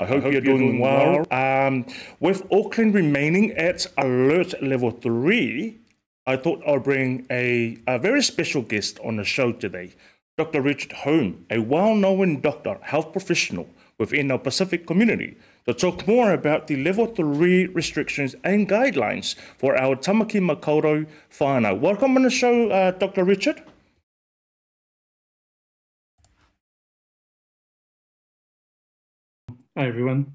i hope you're doing well. Um, with Auckland remaining at alert level three, I thought I'll bring a, a very special guest on the show today. Dr. Richard Hulme, a well-known doctor, health professional within our Pacific community, to talk more about the level three restrictions and guidelines for our Tamaki Makaurau whānau. Welcome on the show, uh, Dr. Richard. Hi, everyone.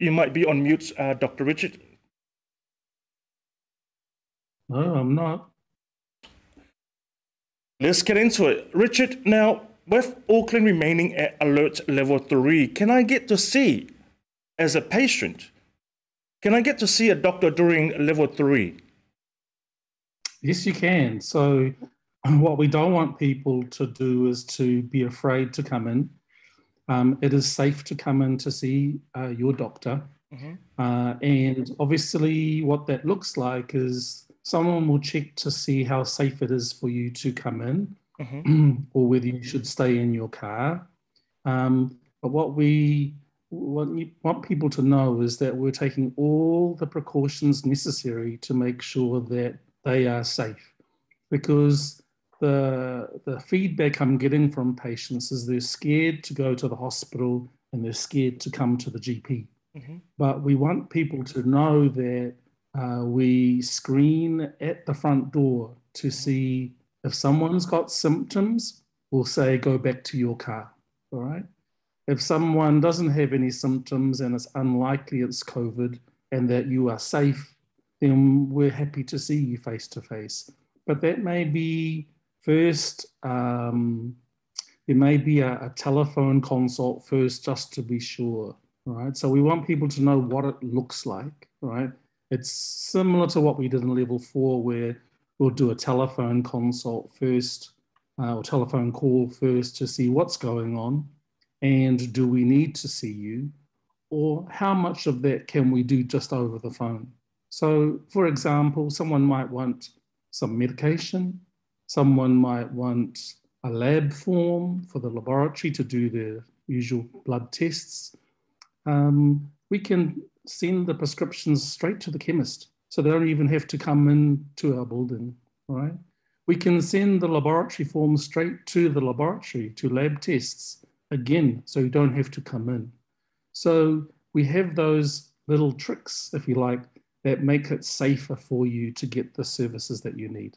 You might be on mute, uh, Dr. Richard. No, I'm not. Let's get into it. Richard, now, with Auckland remaining at alert level three, can I get to see, as a patient, can I get to see a doctor during level three? Yes, you can. So, what we don't want people to do is to be afraid to come in. Um, it is safe to come in to see uh, your doctor. Mm-hmm. Uh, and obviously, what that looks like is someone will check to see how safe it is for you to come in mm-hmm. or whether you should stay in your car. Um, but what we what you want people to know is that we're taking all the precautions necessary to make sure that they are safe because the the feedback I'm getting from patients is they're scared to go to the hospital and they're scared to come to the GP. Mm-hmm. But we want people to know that uh, we screen at the front door to see if someone's got symptoms, we'll say, go back to your car. All right. If someone doesn't have any symptoms and it's unlikely it's COVID and that you are safe, then we're happy to see you face to face. But that may be first, um, there may be a, a telephone consult first just to be sure. Right. So we want people to know what it looks like. Right it's similar to what we did in level four, where we'll do a telephone consult first uh, or telephone call first to see what's going on and do we need to see you or how much of that can we do just over the phone. So, for example, someone might want some medication, someone might want a lab form for the laboratory to do their usual blood tests. Um, we can send the prescriptions straight to the chemist. So they don't even have to come into our building, right? We can send the laboratory form straight to the laboratory to lab tests again, so you don't have to come in. So we have those little tricks, if you like, that make it safer for you to get the services that you need.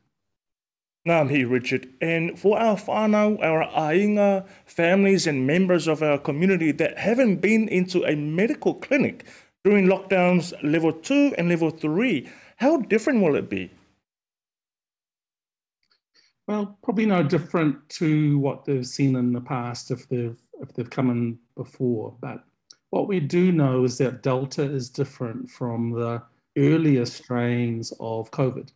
I'm here, Richard. And for our whānau, our ainga, families and members of our community that haven't been into a medical clinic during lockdowns level two and level three, how different will it be? Well, probably no different to what they've seen in the past if they've if they've come in before. But what we do know is that Delta is different from the earlier strains of COVID.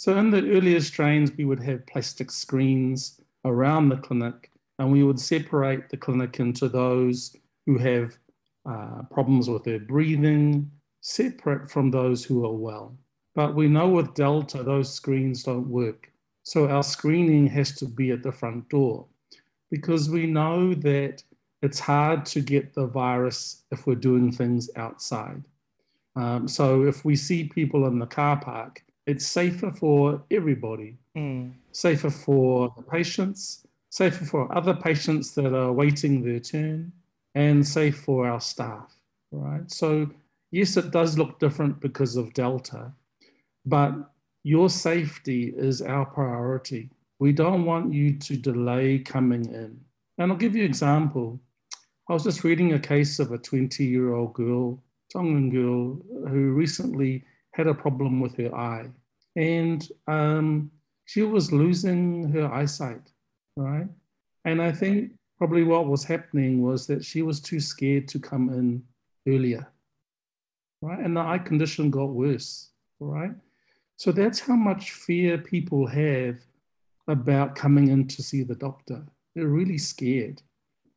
So in the earlier strains, we would have plastic screens around the clinic, and we would separate the clinic into those who have uh, problems with their breathing, separate from those who are well. But we know with Delta, those screens don't work. So our screening has to be at the front door because we know that it's hard to get the virus if we're doing things outside. Um, so if we see people in the car park, it's safer for everybody, mm. safer for the patients, safer for other patients that are waiting their turn, and safe for our staff, right? So, yes, it does look different because of Delta, but your safety is our priority. We don't want you to delay coming in. And I'll give you an example. I was just reading a case of a 20 year old girl, Tongan girl, who recently had a problem with her eye. And um, she was losing her eyesight, right? And I think probably what was happening was that she was too scared to come in earlier, right? And the eye condition got worse, right? So that's how much fear people have about coming in to see the doctor. They're really scared.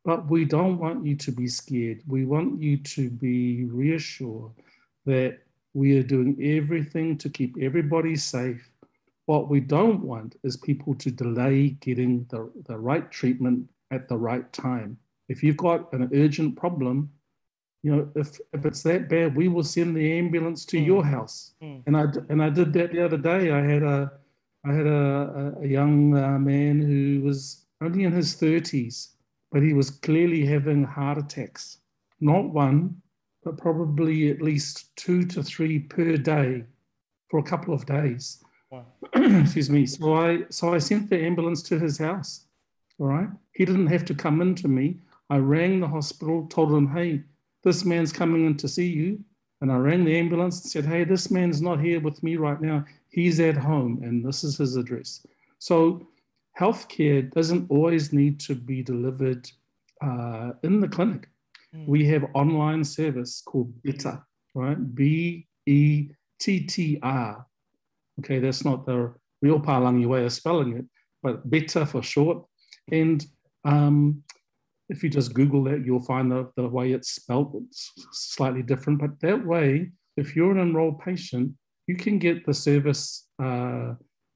But we don't want you to be scared. We want you to be reassured that we are doing everything to keep everybody safe. What we don't want is people to delay getting the, the right treatment at the right time. If you've got an urgent problem, you know, if, if it's that bad, we will send the ambulance to mm. your house. Mm. And I and I did that the other day. I had a I had a, a young uh, man who was only in his thirties, but he was clearly having heart attacks. Not one, but probably at least two to three per day for a couple of days. Wow. Excuse me. So I so I sent the ambulance to his house. All right. He didn't have to come in to me. I rang the hospital, told him, hey, this man's coming in to see you. And I rang the ambulance and said, hey, this man's not here with me right now. He's at home and this is his address. So healthcare doesn't always need to be delivered uh, in the clinic. Mm. We have online service called Better, right? B E T T R. Okay, that's not the real Palangi way of spelling it, but Better for short. And um, if you just Google that, you'll find the, the way it's spelled it's slightly different. But that way, if you're an enrolled patient, you can get the service uh,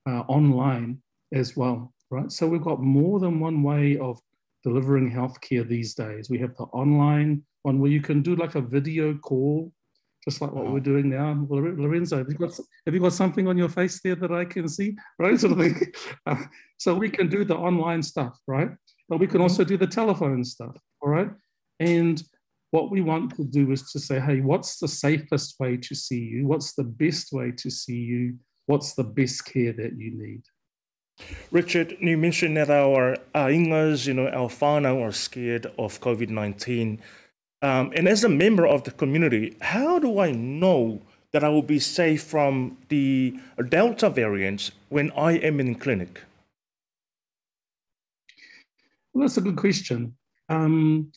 uh, online as well, right? So we've got more than one way of delivering healthcare these days. We have the online one where you can do like a video call, just like what we're doing now. Lorenzo, have you, got, have you got something on your face there that I can see? Right, sort of thing. Uh, so we can do the online stuff, right? but we can also do the telephone stuff, all right? And what we want to do is to say, hey, what's the safest way to see you? What's the best way to see you? What's the best care that you need? Richard, you mentioned that our, ingas, you know, our whānau are scared of COVID 19. Um, and as a member of the community, how do I know that I will be safe from the Delta variant when I am in clinic? Well, that's a good question. Um,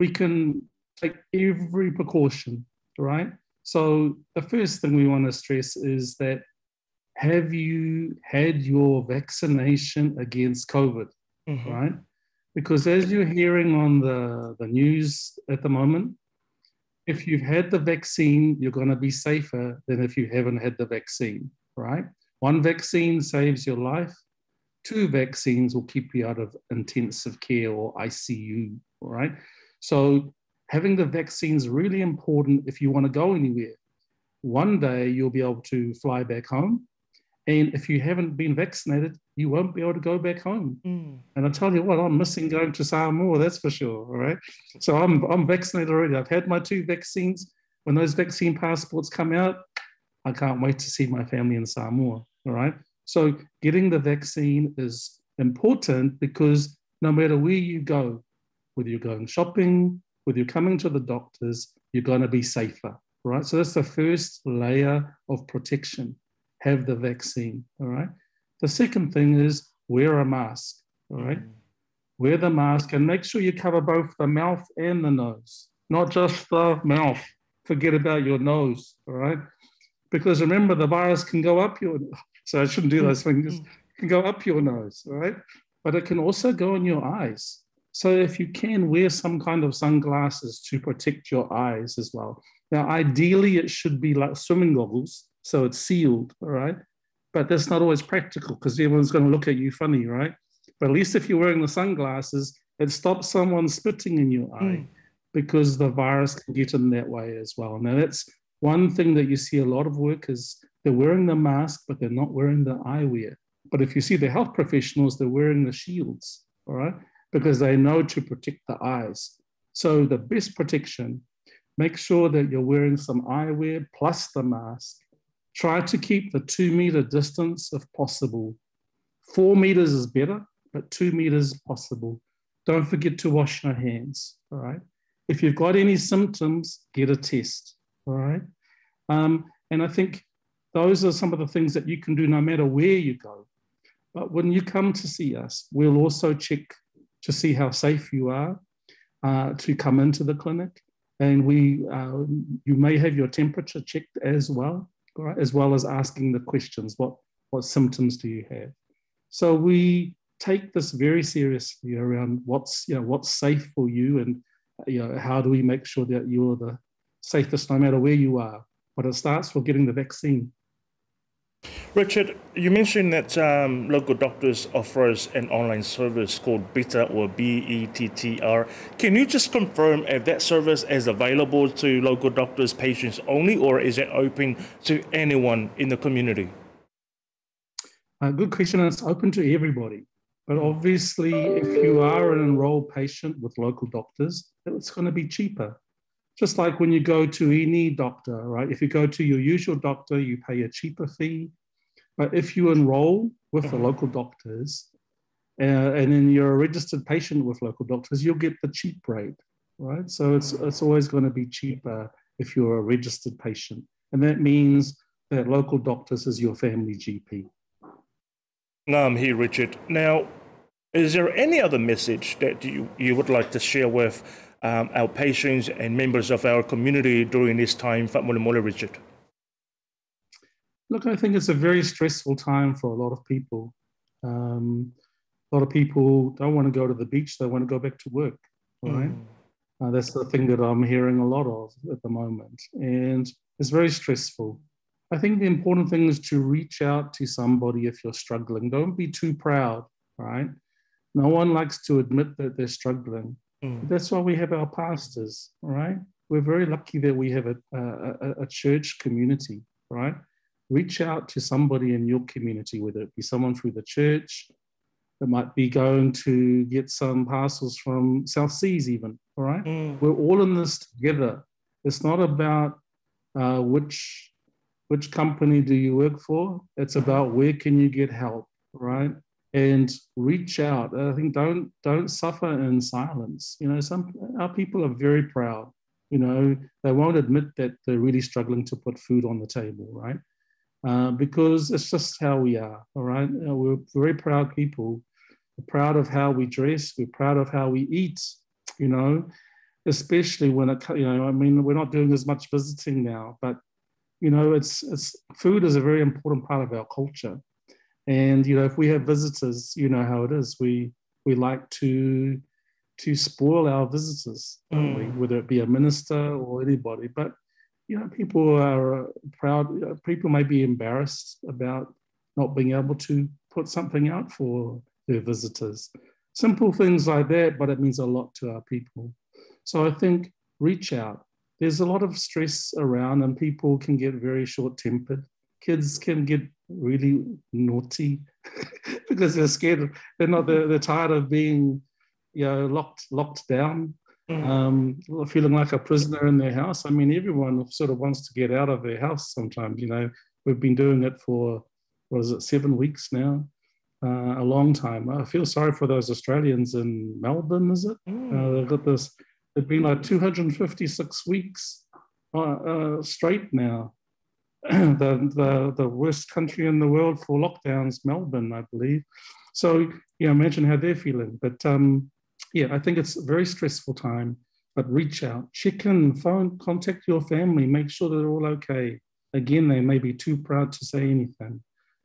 we can take every precaution, right? So the first thing we want to stress is that have you had your vaccination against COVID, mm-hmm. right? Because as you're hearing on the, the news at the moment, if you've had the vaccine, you're going to be safer than if you haven't had the vaccine, right? One vaccine saves your life, two vaccines will keep you out of intensive care or ICU, right? So having the vaccine is really important if you want to go anywhere. One day you'll be able to fly back home. And if you haven't been vaccinated, you won't be able to go back home. Mm. And I tell you what, I'm missing going to Samoa, that's for sure. All right. So I'm, I'm vaccinated already. I've had my two vaccines. When those vaccine passports come out, I can't wait to see my family in Samoa. All right. So getting the vaccine is important because no matter where you go, whether you're going shopping, whether you're coming to the doctors, you're going to be safer, right? So that's the first layer of protection. Have the vaccine, all right? The second thing is wear a mask, all right? Mm. Wear the mask and make sure you cover both the mouth and the nose, not just the mouth. Forget about your nose, all right? Because remember, the virus can go up your so I shouldn't do those things. Mm-hmm. It can go up your nose, right? But it can also go in your eyes. So if you can wear some kind of sunglasses to protect your eyes as well. Now, ideally, it should be like swimming goggles, so it's sealed, all right? But that's not always practical because everyone's going to look at you funny, right? But at least if you're wearing the sunglasses, it stops someone spitting in your eye mm. because the virus can get in that way as well. Now, that's one thing that you see a lot of workers they're wearing the mask, but they're not wearing the eyewear. But if you see the health professionals, they're wearing the shields, all right, because they know to protect the eyes. So the best protection, make sure that you're wearing some eyewear plus the mask. Try to keep the two meter distance if possible. Four meters is better, but two meters is possible. Don't forget to wash your hands, all right? If you've got any symptoms, get a test, all right? Um, and I think those are some of the things that you can do no matter where you go. But when you come to see us, we'll also check to see how safe you are uh, to come into the clinic. And we, uh, you may have your temperature checked as well, right? as well as asking the questions, what, what symptoms do you have? So we take this very seriously around what's, you know, what's safe for you and, you know, how do we make sure that you're the safest no matter where you are. But it starts with getting the vaccine. Richard, you mentioned that um, local doctors offers an online service called Beta or B-E-T-T-R. Can you just confirm if that service is available to local doctors, patients only, or is it open to anyone in the community? Uh, good question. It's open to everybody. But obviously, if you are an enrolled patient with local doctors, it's going to be cheaper. Just like when you go to any doctor, right? If you go to your usual doctor, you pay a cheaper fee. But if you enroll with the local doctors, uh, and then you're a registered patient with local doctors, you'll get the cheap rate, right? So it's it's always going to be cheaper if you're a registered patient, and that means that local doctors is your family GP. No, I'm here, Richard. Now, is there any other message that you, you would like to share with um, our patients and members of our community during this time, Fatmulimole, Richard? Look, I think it's a very stressful time for a lot of people. Um, a lot of people don't want to go to the beach, they want to go back to work, right? Mm. Uh, that's the thing that I'm hearing a lot of at the moment. And it's very stressful. I think the important thing is to reach out to somebody if you're struggling. Don't be too proud, right? No one likes to admit that they're struggling. Mm. That's why we have our pastors, right? We're very lucky that we have a, a, a church community, right? Reach out to somebody in your community, whether it be someone through the church, that might be going to get some parcels from South Seas, even. All right, mm. we're all in this together. It's not about uh, which which company do you work for? It's about where can you get help, right? And reach out. I think don't don't suffer in silence. You know, some our people are very proud. You know, they won't admit that they're really struggling to put food on the table, right? Uh, because it's just how we are. All right, know, we're very proud people. We're proud of how we dress. We're proud of how we eat. You know, especially when it. You know, I mean, we're not doing as much visiting now, but you know, it's, it's food is a very important part of our culture. And, you know, if we have visitors, you know how it is. We, we like to, to spoil our visitors, mm. we? whether it be a minister or anybody. But, you know, people are proud, people may be embarrassed about not being able to put something out for their visitors. Simple things like that, but it means a lot to our people. So I think reach out, there's a lot of stress around and people can get very short tempered. Kids can get really naughty because they're scared. They're not, they're, they're tired of being, you know, locked, locked down, mm. um, feeling like a prisoner in their house. I mean, everyone sort of wants to get out of their house sometimes, you know, we've been doing it for, what is it, seven weeks now? Uh, a long time. I feel sorry for those Australians in Melbourne, is it? Mm. Uh, they've got this It'd been like 256 weeks uh, uh, straight now. the, the, the worst country in the world for lockdowns, Melbourne, I believe. So, yeah, imagine how they're feeling. But um, yeah, I think it's a very stressful time. But reach out, check in, phone, contact your family, make sure they're all okay. Again, they may be too proud to say anything.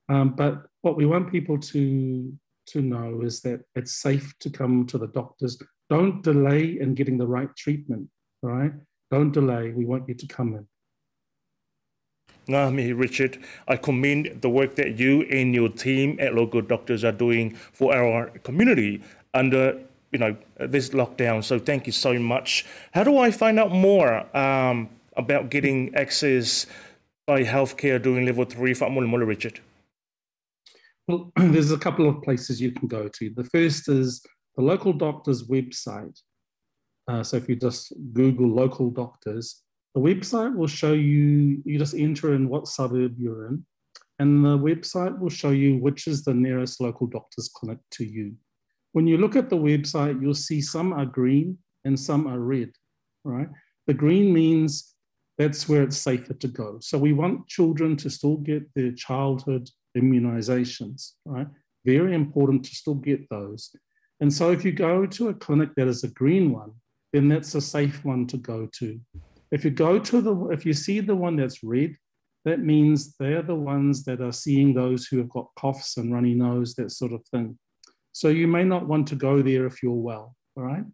Um, but what we want people to to know is that it's safe to come to the doctors don't delay in getting the right treatment, right? Don't delay. We want you to come in. Ngami, Richard, I commend the work that you and your team at Local Doctors are doing for our community under you know this lockdown. So thank you so much. How do I find out more um, about getting access by healthcare during level three for Mula Richard? Well, there's a couple of places you can go to. The first is the local doctor's website. Uh, so if you just Google local doctors, the website will show you, you just enter in what suburb you're in, and the website will show you which is the nearest local doctor's clinic to you. When you look at the website, you'll see some are green and some are red, right? The green means that's where it's safer to go. So we want children to still get their childhood immunizations, right? Very important to still get those. And so if you go to a clinic that is a green one, then that's a safe one to go to. If you go to the, if you see the one that's red, that means they're the ones that are seeing those who have got coughs and runny nose, that sort of thing. So you may not want to go there if you're well, all right?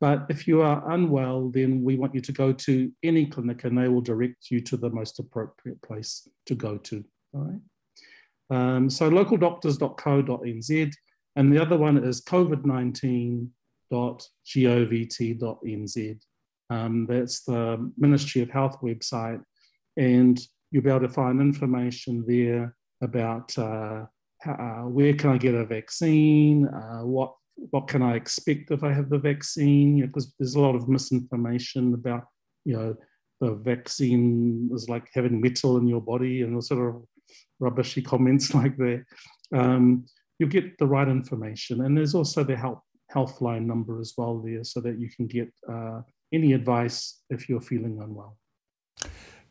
But if you are unwell, then we want you to go to any clinic and they will direct you to the most appropriate place to go to, all right? Um, so localdoctors.co.nz, and the other one is covid19.govt.nz. Um, that's the Ministry of Health website, and you'll be able to find information there about uh, how, uh, where can I get a vaccine, uh, what what can I expect if I have the vaccine, because you know, there's a lot of misinformation about you know the vaccine is like having metal in your body and sort of rubbishy comments like that. Um, you'll get the right information, and there's also the help healthline number as well there, so that you can get uh, any advice if you're feeling unwell.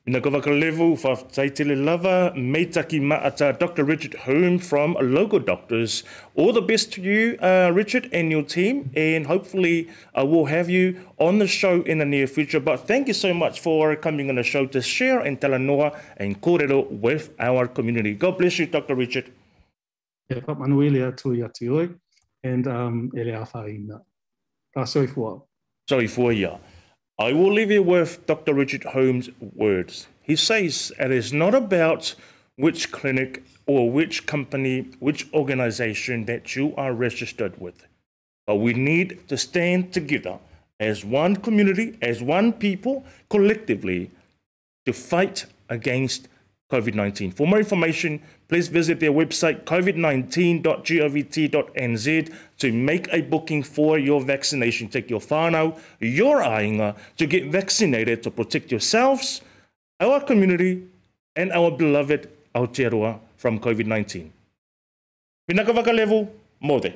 Ina level fa taitele lava meitaki maata Dr. Richard Hulme from Local Doctors. All the best to you, uh, Richard, and your team, and hopefully uh, we'll have you on the show in the near future. But thank you so much for coming on the show to share and talanoa and kōrero with our community. God bless you, Dr. Richard. Yeah, pa manuelia tui ati oi, and um, ele a whaina. Tā soifua. Soifua, I will leave you with Dr. Richard Hulme's words. He says it is not about which clinic or which company, which organization that you are registered with, but we need to stand together as one community, as one people, collectively, to fight against COVID 19. For more information, please visit their website covid19.govt.nz to make a booking for your vaccination. Take your whānau, your ainga to get vaccinated to protect yourselves, our community, and our beloved Aotearoa from COVID 19. Pinaka level, mode.